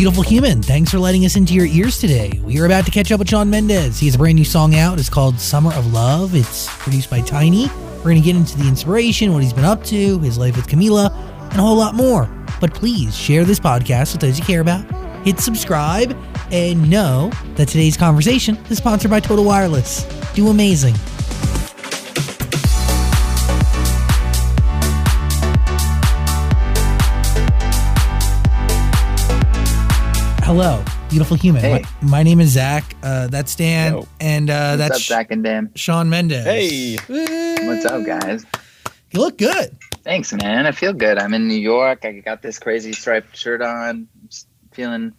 beautiful human. Thanks for letting us into your ears today. We are about to catch up with Shawn Mendes. He has a brand new song out. It's called Summer of Love. It's produced by Tainy. We're going to get into the inspiration, what he's been up to, his life with Camila, and a whole lot more. But please share this podcast with those you care about. Hit subscribe and know that today's conversation is sponsored by Total Wireless. Do amazing. Hello, beautiful human. Hey. My, my name is Zach. Uh, that's Dan, Yo. and uh, What's that's up, Zach and Dan? Shawn Mendes. Hey. What's up, guys? You look good. Thanks, man. I feel good. I'm in New York. I got this crazy striped shirt on. Just feeling,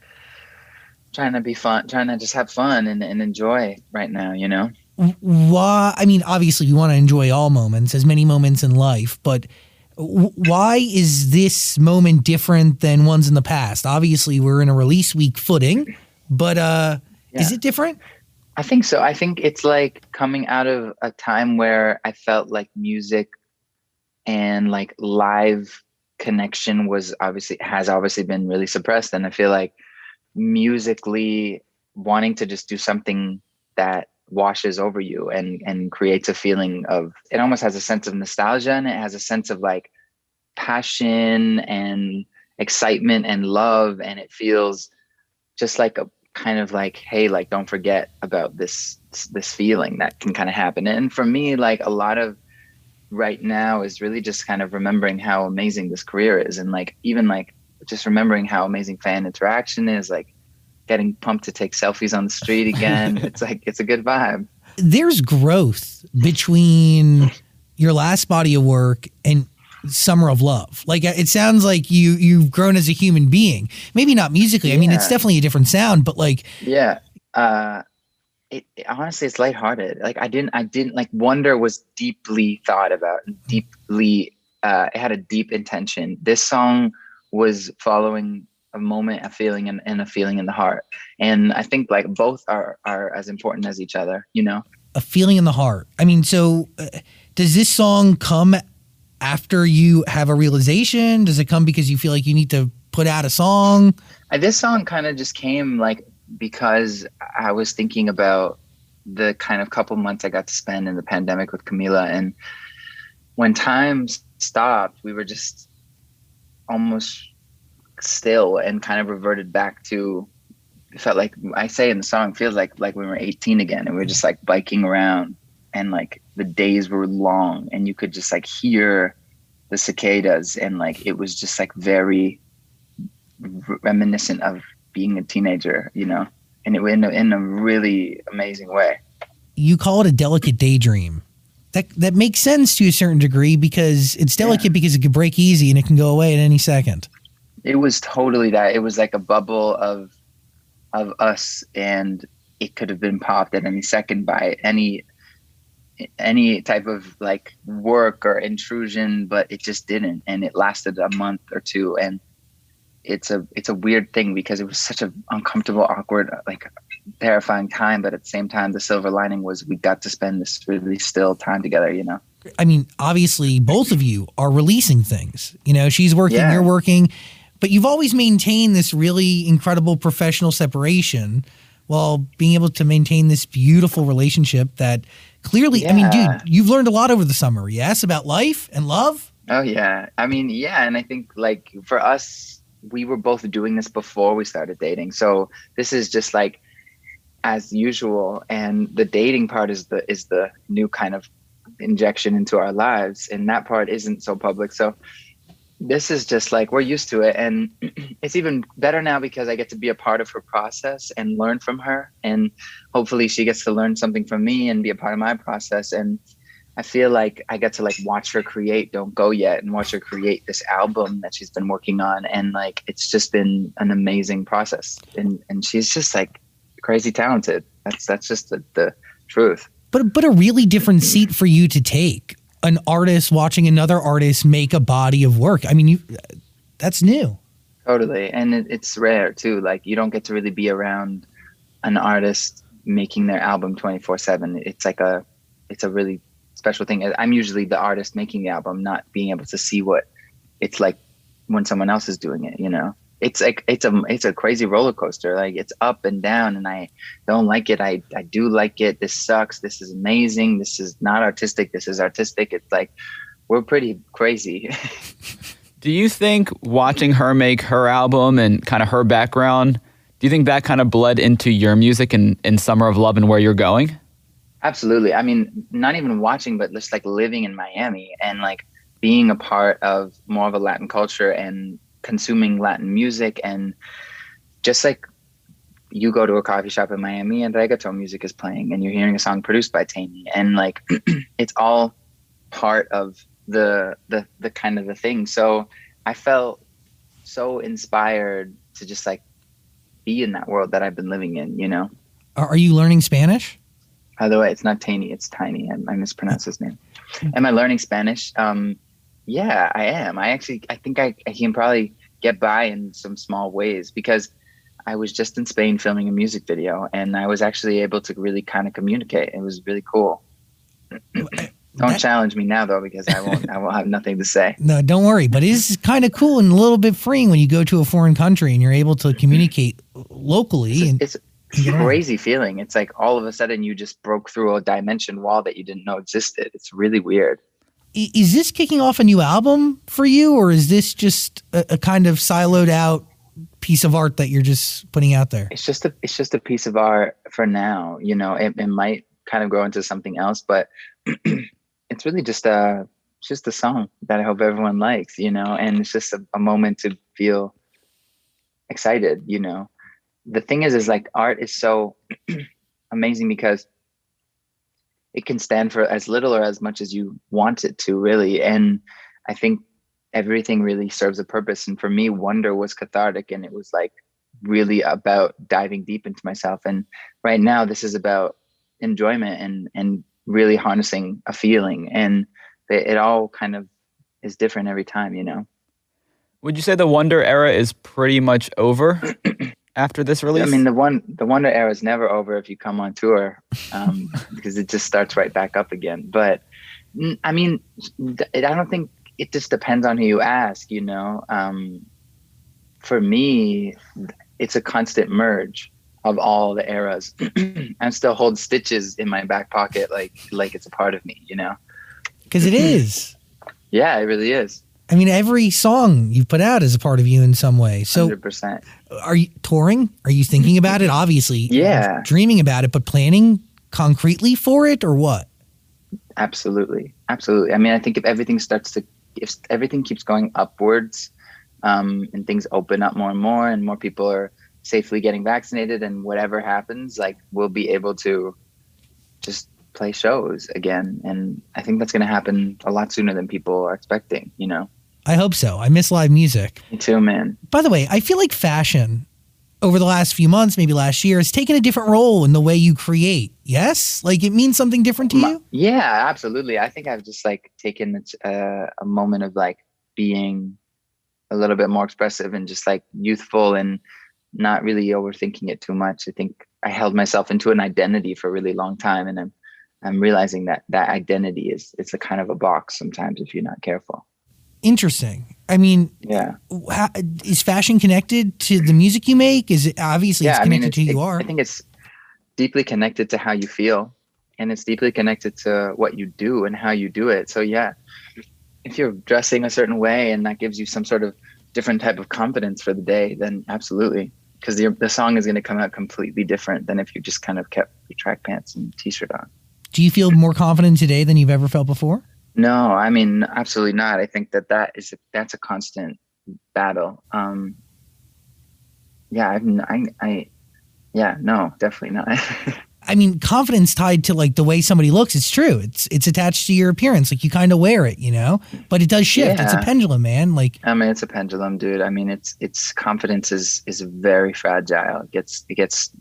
trying to be fun, trying to just have fun and, and enjoy right now, you know? Why? I mean, obviously, we want to enjoy all moments, as many moments in life, but w- why is this moment different than ones in the past? Obviously, we're in a release week footing, but uh, is it different? I think so. I think it's like coming out of a time where I felt like music and like live connection was obviously has obviously been really suppressed. And I feel like musically wanting to just do something that washes over you and and creates a feeling of it almost has a sense of nostalgia and it has a sense of like passion and excitement and love and it feels just like a kind of like hey like don't forget about this this feeling that can kind of happen. And for me like a lot of right now is really just kind of remembering how amazing this career is and like even like just remembering how amazing fan interaction is like getting pumped to take selfies on the street again. It's like it's a good vibe. There's growth between your last body of work and Summer of Love. Like it sounds like you you've grown as a human being. Maybe not musically. I mean, it's definitely a different sound, but like yeah uh it, it- honestly it's lighthearted like i didn't i didn't like wonder was deeply thought about deeply uh it had a deep intention this song was following a moment a feeling and, and a feeling in the heart and i think like both are are as important as each other you know a feeling in the heart. I mean, so uh, does this song come after you have a realization? Does it come because you feel like you need to put out a song? Uh, this song kind of just came like because I was thinking about the kind of couple months I got to spend in the pandemic with Camila, and when time stopped, we were just almost still and kind of reverted back to. It felt like I say in the song, feels like like we were 18 again, and we were just like biking around, and like the days were long, and you could just like hear the cicadas, and like it was just like very reminiscent of being a teenager, you know, and it in a, in a really amazing way. You call it a delicate daydream. That that makes sense to a certain degree because it's delicate because it could break easy and it can go away at any second. It was totally that. It was like a bubble of of us, and it could have been popped at any second by any any type of like work or intrusion, but it just didn't, and it lasted a month or two, and it's a it's a weird thing because it was such an uncomfortable, awkward, like terrifying time, but at the same time, the silver lining was we got to spend this really still time together, you know. I mean, obviously, both of you are releasing things. You know, she's working, Yeah. you're working, but you've always maintained this really incredible professional separation while being able to maintain this beautiful relationship that clearly, I mean, dude, you've learned a lot over the summer, yes, about life and love. Oh yeah. I mean, yeah, and I think like for us, we were both doing this before we started dating. So this is just like as usual and the dating part is the is the new kind of injection into our lives and that part isn't so public. So this is just like we're used to it and it's even better now because I get to be a part of her process and learn from her and hopefully she gets to learn something from me and be a part of my process and I feel like I get to like watch her create Don't Go Yet and watch her create this album that she's been working on and like it's just been an amazing process and and she's just like crazy talented that's that's just the, the truth But but a really different seat for you to take. An artist watching another artist make a body of work. I mean, you that's new. totally. And it, it's rare too. Like you don't get to really be around an artist making their album 24 7 it's like a it's a really special thing. I'm usually the artist making the album not being able to see what it's like when someone else is doing it you know it's like it's a it's a crazy roller coaster. Like it's up and down, and I don't like it. I I do like it. This sucks. This is amazing. This is not artistic. This is artistic. It's like we're pretty crazy. do you think watching her make her album and kind of her background, do you think that kind of bled into your music and in, in Summer of Love and where you're going? Absolutely. I mean, not even watching, but just like living in Miami and like being a part of more of a Latin culture and consuming Latin music and just like you go to a coffee shop in Miami and reggaeton music is playing and you're hearing a song produced by Tainy and like it's all part of the the the kind of the thing. So I felt so inspired to just like be in that world that I've been living in, you know. Are you learning Spanish? By the way, it's not Tainy, it's Tiny. I, I mispronounced his name. Am I learning Spanish? Um, yeah, I am. I actually, I think I, I can probably get by in some small ways because I was just in Spain filming a music video and I was actually able to really kind of communicate. It was really cool. don't challenge me now though because I won't I will have nothing to say. No, don't worry. But it is kind of cool and a little bit freeing when you go to a foreign country and you're able to mm-hmm. communicate locally. It's, and it's a crazy feeling. It's like all of a sudden you just broke through a dimension wall that you didn't know existed. It's really weird is this kicking off a new album for you, or is this just a, a, kind of siloed out piece of art that you're just putting out there? It's just a it's just a piece of art for now. You know, it, it might kind of grow into something else, but it's really just uh, a just a song that I hope everyone likes. You know, and it's just a, a moment to feel excited. You know, the thing is, is like art is so amazing because it can stand for as little or as much as you want it to really. And i think everything really serves a purpose. And for me wonder was cathartic and it was like really about diving deep into myself. And right now this is about enjoyment and and really harnessing a feeling. And it, it all kind of is different every time you know? Would you say the wonder era is pretty much over after this release? I mean, the one the Wonder era is never over if you come on tour, um, because it just starts right back up again. But I mean, I don't think it just depends on who you ask. You know, um, for me, it's a constant merge of all the eras. I still hold stitches in my back pocket, like like it's a part of me. You know, because it is. yeah, it really is. I mean, every song you put out is a part of you in some way. So, 100%. Are you touring? Are you thinking about it? Obviously, yeah, dreaming about it, but planning concretely for it, or what? Absolutely, absolutely. I mean, I think if everything starts to, if everything keeps going upwards, um, and things open up more and more, and more people are safely getting vaccinated, and whatever happens, like we'll be able to just play shows again. And I think that's going to happen a lot sooner than people are expecting. You know. I hope so. I miss live music. Me too, man. By the way, I feel like fashion over the last few months, maybe last year, has taken a different role in the way you create. Yes, like it means something different to you. Yeah, absolutely. I think I've just like taken a, uh, a moment of like being a little bit more expressive and just like youthful and not really overthinking it too much. I think I held myself into an identity for a really long time, and I'm I'm realizing that that identity is it's a kind of a box sometimes if you're not careful interesting. I mean, yeah, how, is fashion connected to the music you make? Is it obviously yeah, it's connected I mean, it's, to who you are? I think it's deeply connected to how you feel, and it's deeply connected to what you do and how you do it. So yeah, if you're dressing a certain way and that gives you some sort of different type of confidence for the day, then absolutely, because the the song is going to come out completely different than if you just kind of kept your track pants and t-shirt on. Do you feel more confident today than you've ever felt before? No, I mean absolutely not. I think that that is a, that's a constant battle. Um, yeah, I, I, I, yeah, no, definitely not. I mean, confidence tied to like the way somebody looks. It's true. It's it's attached to your appearance. Like you kind of wear it, you know. But it does shift. Yeah. It's a pendulum, man. Like I mean, it's a pendulum, dude. I mean, it's it's confidence is is very fragile. It gets it gets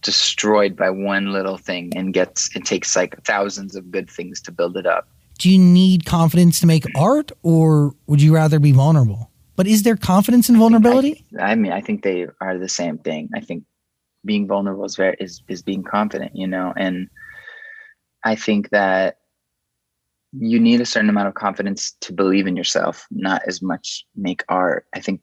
destroyed by one little thing and gets it takes like thousands of good things to build it up do you need confidence to make art or would you rather be vulnerable? But is there confidence in vulnerability? I, I mean, I think they are the same thing. I think being vulnerable is very is is being confident, you know, and I think that you need a certain amount of confidence to believe in yourself, not as much make art. I think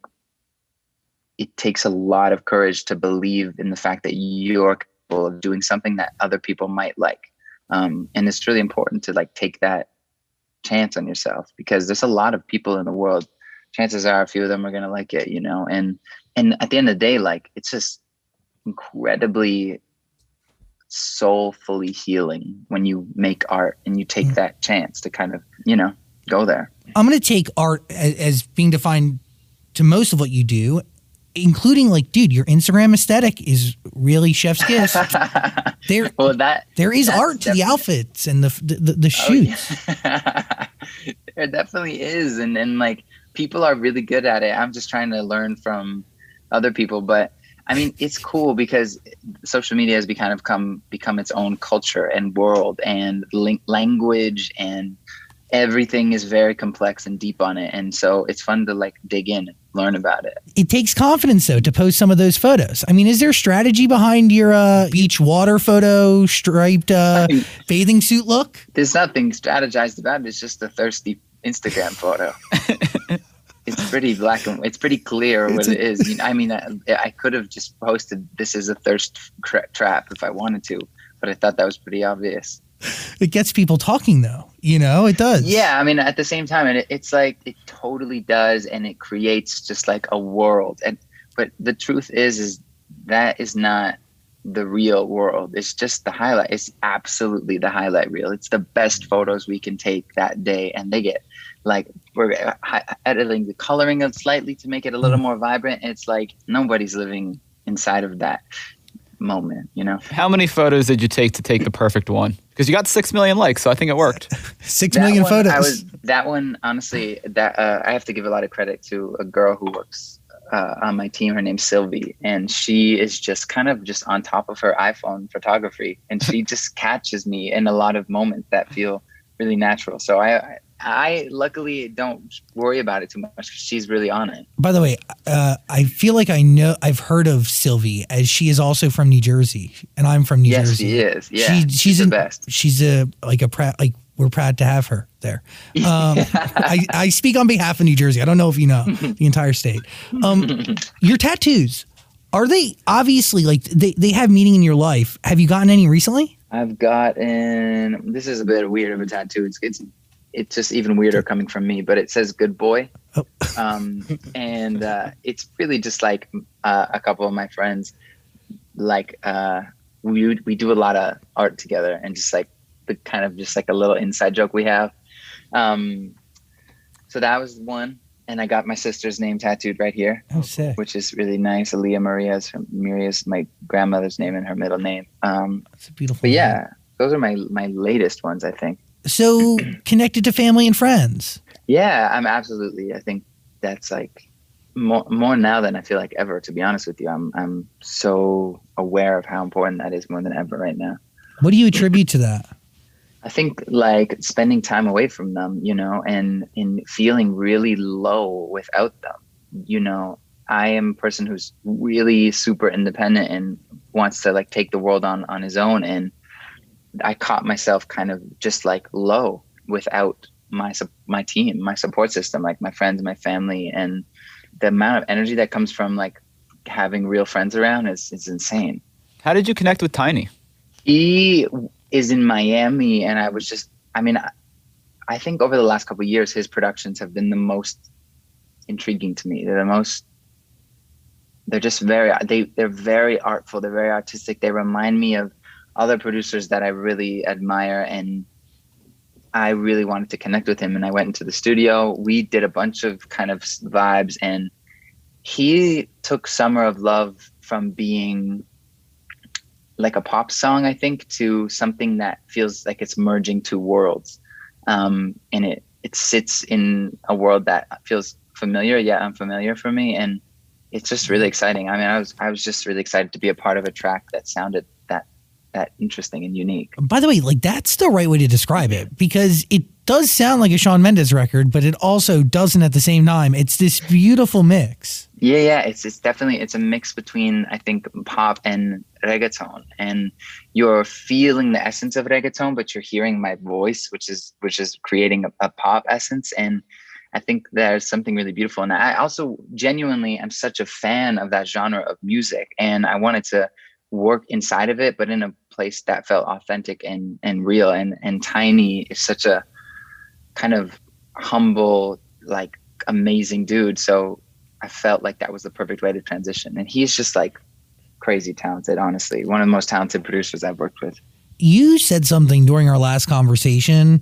it takes a lot of courage to believe in the fact that you're capable of doing something that other people might like. Um, and it's really important to like take that chance on yourself because there's a lot of people in the world. Chances are a few of them are gonna like it, you know. And and at the end of the day, like it's just incredibly soulfully healing when you make art and you take mm. that chance to kind of, you know, go there. I'm going to take art as, as, being defined to most of what you do, including like, dude, your Instagram aesthetic is really chef's kiss. there, well, that there is art to the outfits and the the, the shoots. Oh, yeah. there definitely is, and and like people are really good at it. I'm just trying to learn from other people, but I mean, it's cool because social media has become become become its own culture and world and language and everything is very complex and deep on it and so it's fun to like dig in learn about it. It takes confidence though to post some of those photos. I mean is there strategy behind your uh, beach water photo striped uh, bathing suit look? There's nothing strategized about it. It's just a thirsty instagram photo. It's pretty black and it's pretty clear what it is. I mean i, I could have just posted this is a thirst tra- trap if i wanted to but i thought that was pretty obvious. It gets people talking though you know it does yeah i mean at the same time it, it's like it totally does and it creates just like a world and but the truth is is that is not the real world it's just the highlight it's absolutely the highlight reel it's the best photos we can take that day and they get like we're editing the coloring of slightly to make it a little mm. more vibrant it's like nobody's living inside of that moment, you know? How many photos did you take to take the perfect one? Because you got six million likes, so I think it worked. six that million one, photos. I was that one. Honestly, that uh, I have to give a lot of credit to a girl who works uh, on my team. Her name's Sylvie, and she is just kind of just on top of her iPhone photography, and she just catches me in a lot of moments that feel really natural. So I, I luckily don't worry about it too much. Because she's really on it. By the way, uh, I feel like I know I've heard of Sylvie as she is also from New Jersey, and I'm from New yes, Jersey. Yes, she is. Yeah, she, she's, she's the best. She's a like a proud like we're proud to have her there. Um, I, I speak on behalf of New Jersey. I don't know if you know the entire state. Um, your tattoos are they obviously like they they have meaning in your life? Have you gotten any recently? I've gotten. This is a bit weird of a tattoo. It's it's it's just even weirder coming from me, but it says good boy. Oh. Um, and uh, it's really just like uh, a couple of my friends, like uh, we we do a lot of art together, and just like the kind of just like a little inside joke we have. Um, so that was one, and I got my sister's name tattooed right here, oh, which is really nice. Aaliyah Maria is Maria's my grandmother's name and her middle name. Um, That's a beautiful. But name. yeah, those are my my latest ones, I think so connected to family and friends. Yeah, I'm absolutely. I think that's like more more now than I feel like ever. To be honest with you, I'm I'm so aware of how important that is more than ever right now. What do you attribute to that? I think like spending time away from them, you know, and in feeling really low without them. You know, I am a person who's really super independent and wants to like take the world on on his own and I caught myself kind of just like low without my my team, my support system, like my friends, my family, and the amount of energy that comes from like having real friends around is is insane. How did you connect with Tainy? He is in Miami, and I was just, I mean, I, I think over the last couple years, his productions have been the most intriguing to me. They're the most they're just very they they're very artful they're very artistic they remind me of other producers that I really admire and I really wanted to connect with him and I went into the studio. We did a bunch of kind of vibes and he took Summer of Love from being like a pop song, I think, to something that feels like it's merging two worlds. Um, and it it sits in a world that feels familiar yet unfamiliar for me. And it's just really exciting. I mean, I was I was just really excited to be a part of a track that sounded that interesting and unique. By the way, like that's the right way to describe it because it does sound like a Shawn Mendes record, but it also doesn't at the same time. It's this beautiful mix. Yeah, yeah, it's it's definitely it's a mix between I think pop and reggaeton, and you're feeling the essence of reggaeton, but you're hearing my voice, which is which is creating a, a pop essence, and I think there's something really beautiful And. I also genuinely am such a fan of that genre of music, and I wanted to work inside of it, but in a place that felt authentic and and real. And and Tainy is such a kind of humble, like amazing dude. So I felt like that was the perfect way to transition. And he's just like crazy talented, honestly. One of the most talented producers I've worked with. You said something during our last conversation.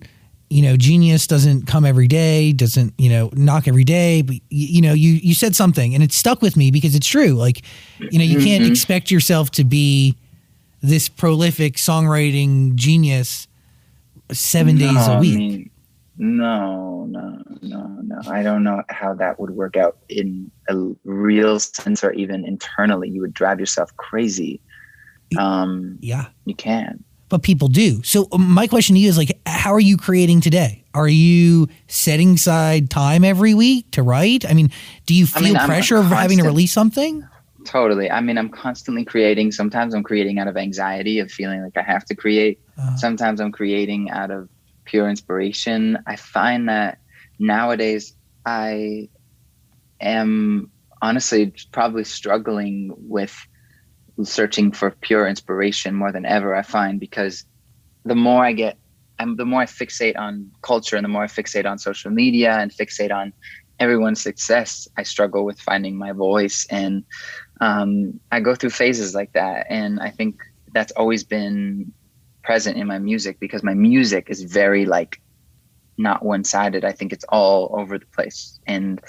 You know, genius doesn't come every day, doesn't, you know, knock every day. But, you, know, you, you said something and it stuck with me because it's true. Like, you know, you can't mm-hmm. expect yourself to be this prolific songwriting genius seven no, days a week. I mean, no, no, no, no. I don't know how that would work out in a real sense or even internally. You would drive yourself crazy. Um, yeah, you can. But people do. So um, my question to you is like, how are you creating today? Are you setting aside time every week to write? I mean, do you feel I mean, pressure of having to release something? Totally. I mean, I'm constantly creating. Sometimes I'm creating out of anxiety of feeling like I have to create. Uh, Sometimes I'm creating out of pure inspiration. I find that nowadays I am honestly probably struggling with searching for pure inspiration more than ever. I find because the more I get, the more I fixate on culture and the more I fixate on social media and fixate on everyone's success, I struggle with finding my voice. And um, I go through phases like that. And I think that's always been present in my music because my music is very like not one-sided i think it's all over the place and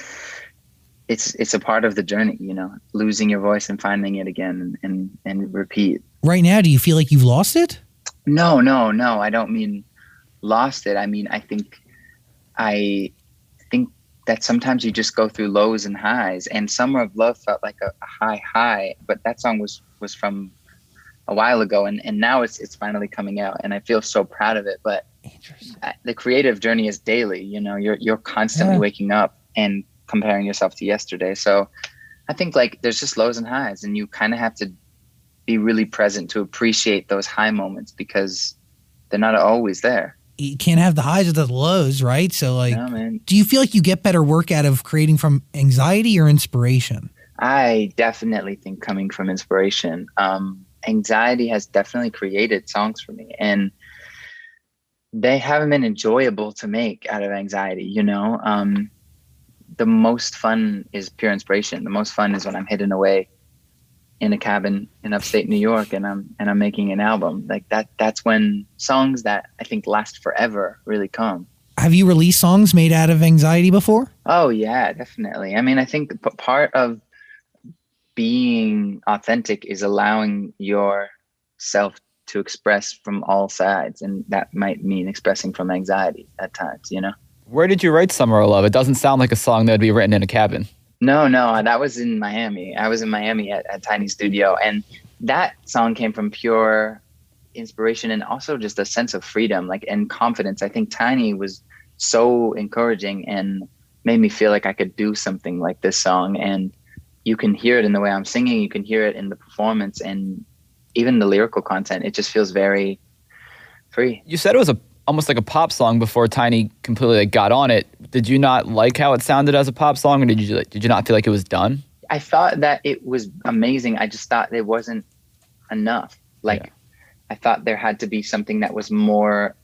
it's it's a part of the journey you know losing your voice and finding it again and and, repeat. Right now do you feel like you've lost it? No no no i don't mean lost it. I mean i think i think that sometimes you just go through lows and highs and summer of love felt like a, a high high but that song was was from a while ago and, and now it's it's finally coming out and I feel so proud of it but the creative journey is daily you know you're you're constantly yeah. waking up and comparing yourself to yesterday. So I think like there's just lows and highs and you kind of have to be really present to appreciate those high moments because they're not always there. You can't have the highs or the lows right? So like no, do you feel like you get better work out of creating from anxiety or inspiration? I definitely think coming from inspiration. Um anxiety has definitely created songs for me and they haven't been enjoyable to make out of anxiety you know? Um, the most fun is pure inspiration. The most fun is when i'm hidden away in a cabin in upstate new york and i'm and i'm making an album. Like that that's when songs that i think last forever really come. Have you released songs made out of anxiety before? Oh yeah definitely. I mean i think part of being authentic is allowing yourself to express from all sides and that might mean expressing from anxiety at times you know where did you write summer of love it doesn't sound like a song that would be written in a cabin no no uh, that was in miami i was in miami at, at Tainy studio and that song came from pure inspiration and also just a sense of freedom like and confidence i think Tainy was so encouraging and made me feel like i could do something like this song and you can hear it in the way I'm singing, you can hear it in the performance and even the lyrical content. It just feels very free. You said it was a almost like a pop song before Tainy completely like, got on it. Did you not like how it sounded as a pop song, or did you did you not feel like it was done? I thought that it was amazing. I just thought it wasn't enough. Like yeah. I thought there had to be something that was more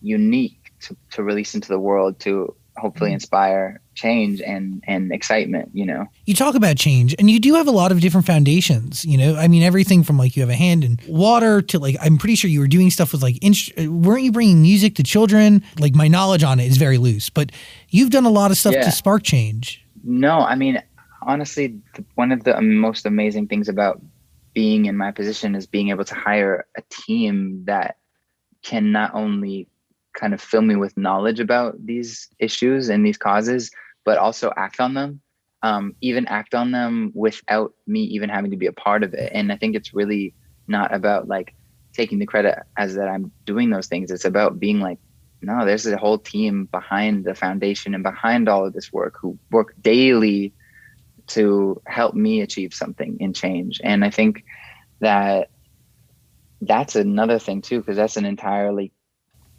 unique to, to release into the world to hopefully mm. inspire change and and excitement you know? You talk about change and you do have a lot of different foundations you know? I mean everything from like you have a hand in water to like i'm pretty sure you were doing stuff with like inst- weren't you bringing music to children? Like my knowledge on it is very loose but you've done a lot of stuff yeah. to spark change. No i mean honestly one of the most amazing things about being in my position is being able to hire a team that can not only kind of fill me with knowledge about these issues and these causes, but also act on them. Um, even act on them without me even having to be a part of it. And I think it's really not about like taking the credit as that I'm doing those things. It's about being like, no, there's a whole team behind the foundation and behind all of this work who work daily to help me achieve something in change. And I think that that's another thing too, because that's an entirely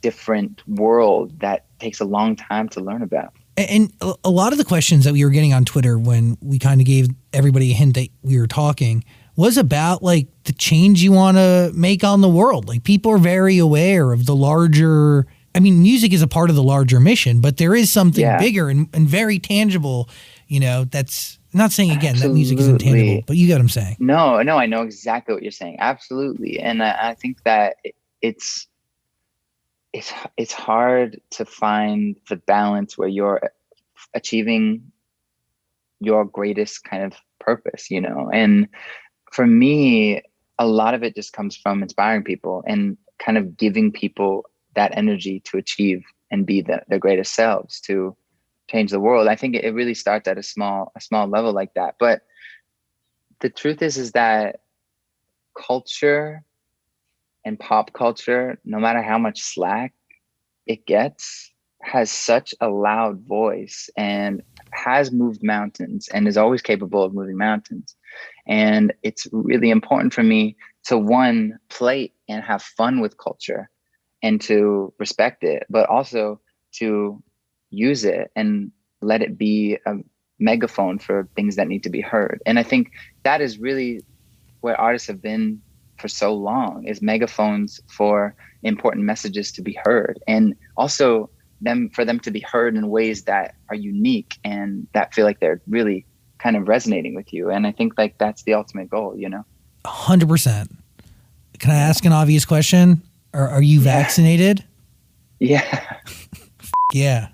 different world that takes a long time to learn about. And a- lot of the questions that we were getting on Twitter when we kind of gave everybody a hint that we were talking was about like the change you want to make on the world. Like people are very aware of the larger. I mean, music is a part of the larger mission, but there is something Yeah. bigger and, and very tangible. You know, that's I'm not saying again that music is intangible, but you get what I'm saying. No, no, I know exactly what you're saying. Absolutely, and I, I think that it's it's it's hard to find the balance where you're achieving your greatest kind of purpose, you know. And for me, a lot of it just comes from inspiring people and kind of giving people that energy to achieve and be the, their greatest selves to change the world. I think it, it really starts at a small a small level like that, but the truth is is that culture and pop culture no matter how much slack it gets has such a loud voice and has moved mountains and is always capable of moving mountains. And it's really important for me to one play and have fun with culture and to respect it but also to use it and let it be a megaphone for things that need to be heard. And i think that is really where artists have been for so long is megaphones for important messages to be heard and also them for them to be heard in ways that are unique and that feel like they're really kind of resonating with you and i think like that's the ultimate goal you know hundred percent. Can I ask an obvious question? Are, are you Yeah. vaccinated? yeah Yeah.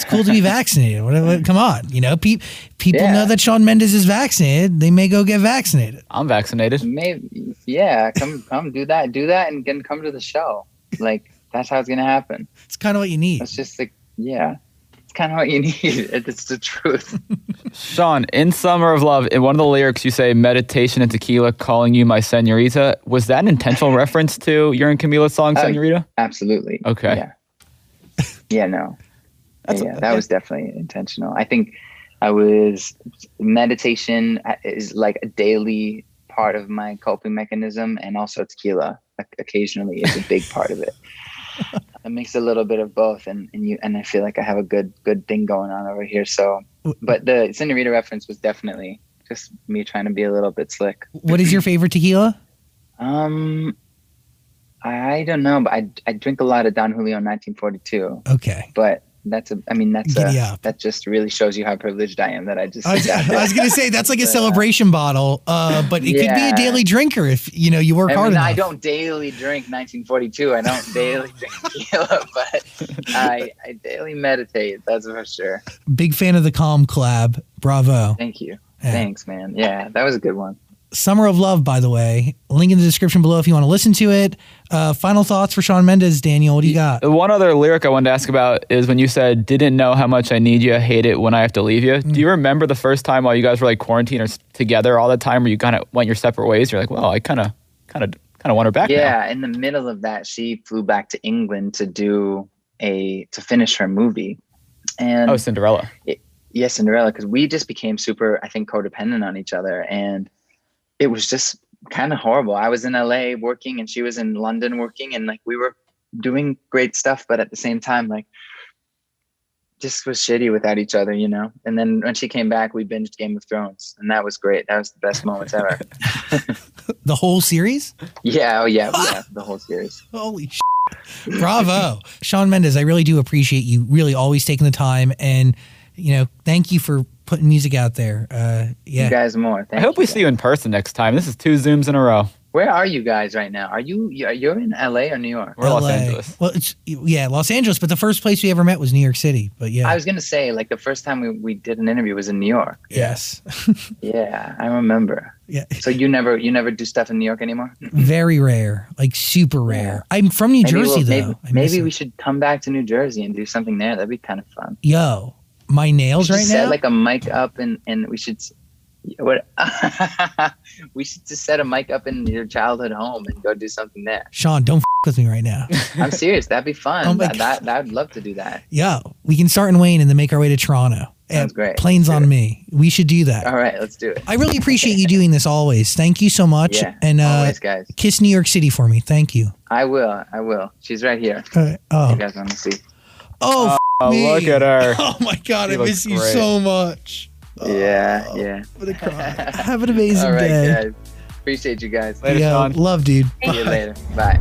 It's cool to be vaccinated. What, what, come on, you know, pe- people Yeah. know that Shawn Mendes is vaccinated. They may go get vaccinated. I'm vaccinated. maybe yeah come come do that do that and then come to the show like that's how it's gonna happen It's kind of what you need. It's just like yeah it's kind of what you need it's the truth Sean, in Summer of Love, in one of the lyrics, you say meditation and tequila calling you my senorita. Was that an intentional reference to your and Camila's song, Oh, Senorita? Absolutely. Okay. Yeah. Yeah, no. That's- yeah, that was definitely intentional. I think I was meditation is like a daily part of my coping mechanism and also tequila occasionally is a big part of it. I mix a little bit of both and, and you and I feel like I have a good good thing going on over here. So but the Senorita reference was definitely just me trying to be a little bit slick. What is your favorite tequila? Um I don't know, but I I drink a lot of Don Julio 1942. Okay. but that's a i mean that's Giddy a, up. that just really shows you how privileged i am that i just I was. I was gonna say that's like a Yeah. celebration bottle, uh, but it could be a daily drinker if you know you work I, hard mean, enough. I don't daily drink 1942 i don't daily drink tequila but i i daily meditate that's for sure Big fan of the Calm collab. Bravo. thank you Yeah. thanks man yeah that was a good one Summer of Love, by the way. Link in the description below if you want to listen to it. Uh, final thoughts for Shawn Mendes, Daniel. What do you got? One other lyric I wanted to ask about is when you said, didn't know how much I need you, hate it when I have to leave you. Do you remember the first time while you guys were like quarantined or together all the time where you kind of went your separate ways? You're like, well, I kind of, kind of, kind of want her back now. yeah in the middle of that she flew back to england to do a to finish her movie and Oh, Cinderella. yes cinderella because we just became super i think codependent on each other and it was just kind of horrible. I was in la working and she was in london working and like we were doing great stuff but at the same time like just was shitty without each other you know? And then when she came back we binged game of thrones and that was great. That was the best moments ever. The whole series? yeah oh yeah yeah the whole series. Holy sh- Bravo. Shawn Mendes, I really do appreciate you really always taking the time and, you know, thank you for putting music out there. Uh, you yeah. guys more Thank I hope we guys. see you in person next time. This is two Zooms in a row. where are you guys right now are you you're you're in la or new york We're Los Angeles. Well, it's, yeah, Los Angeles, but the first place we ever met was New York City. But yeah. i was gonna say like the first time we, we did an interview was in new york yes. yeah i remember yeah. So you never you never do stuff in New York anymore? Very rare. Like super rare. I'm from New Maybe Jersey, we'll- though. maybe, I miss maybe it. we should come back to New Jersey and do something there. That'd be kind of fun. Yo, my nails right set now? like a mic up and and we should what we should just set a mic up in your childhood home and go do something there. Shawn, don't f- with me right now. I'm serious. That'd be fun. Oh that, that that I'd love to do that. Yeah, we can start in Wayne and then make our way to Toronto. Sounds great. Planes on me. We should do that. All right, let's do it. I really appreciate you doing this always. Thank you so much. Yeah. and uh, Always, guys. kiss New York City for me. Thank you. I will. I will. She's right here. Uh, oh, You guys want to see? oh, Oh, Oh, me. look at her. Oh my god, She I looks miss you so much. Yeah, Oh, yeah. I'm gonna cry. Have an amazing All right, day. guys. Appreciate you guys. Later, yeah, Shawn. love, dude. See you later. Bye.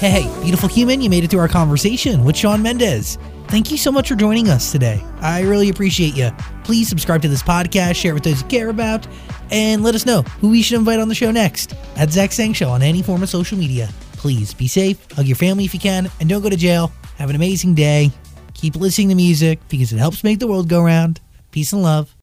Hey, beautiful human, you made it through our conversation with Shawn Mendes. Thank you so much for joining us today. I really appreciate you. Please subscribe to this podcast, share it with those you care about, and let us know who we should invite on the show next at Zach Sang Show on any form of social media. Please be safe, hug your family if you can, and don't go to jail. Have an amazing day. Keep listening to music because it helps make the world go round. Peace and love.